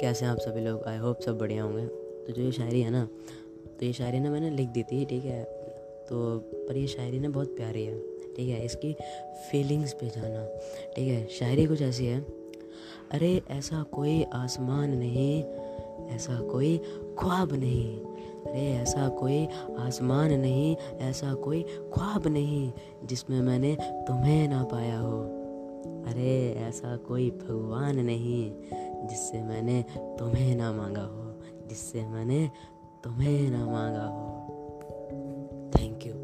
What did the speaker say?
कैसे हैं आप सभी लोग? आई होप सब बढ़िया होंगे। तो जो ये शायरी है ना तो ये शायरी ना मैंने लिख दी थी, ठीक है? तो पर ये शायरी ना बहुत प्यारी है, ठीक है? इसकी फीलिंग्स पे जाना, ठीक है? शायरी कुछ ऐसी है, अरे ऐसा कोई आसमान नहीं, ऐसा कोई ख्वाब नहीं, अरे ऐसा कोई आसमान नहीं, ऐसा कोई ख्वाब नहीं जिसमें मैंने तुम्हें ना पाया हो। अरे, ऐसा कोई भगवान नहीं जिससे मैंने तुम्हें ना मांगा हो, जिससे मैंने तुम्हें ना मांगा हो। Thank you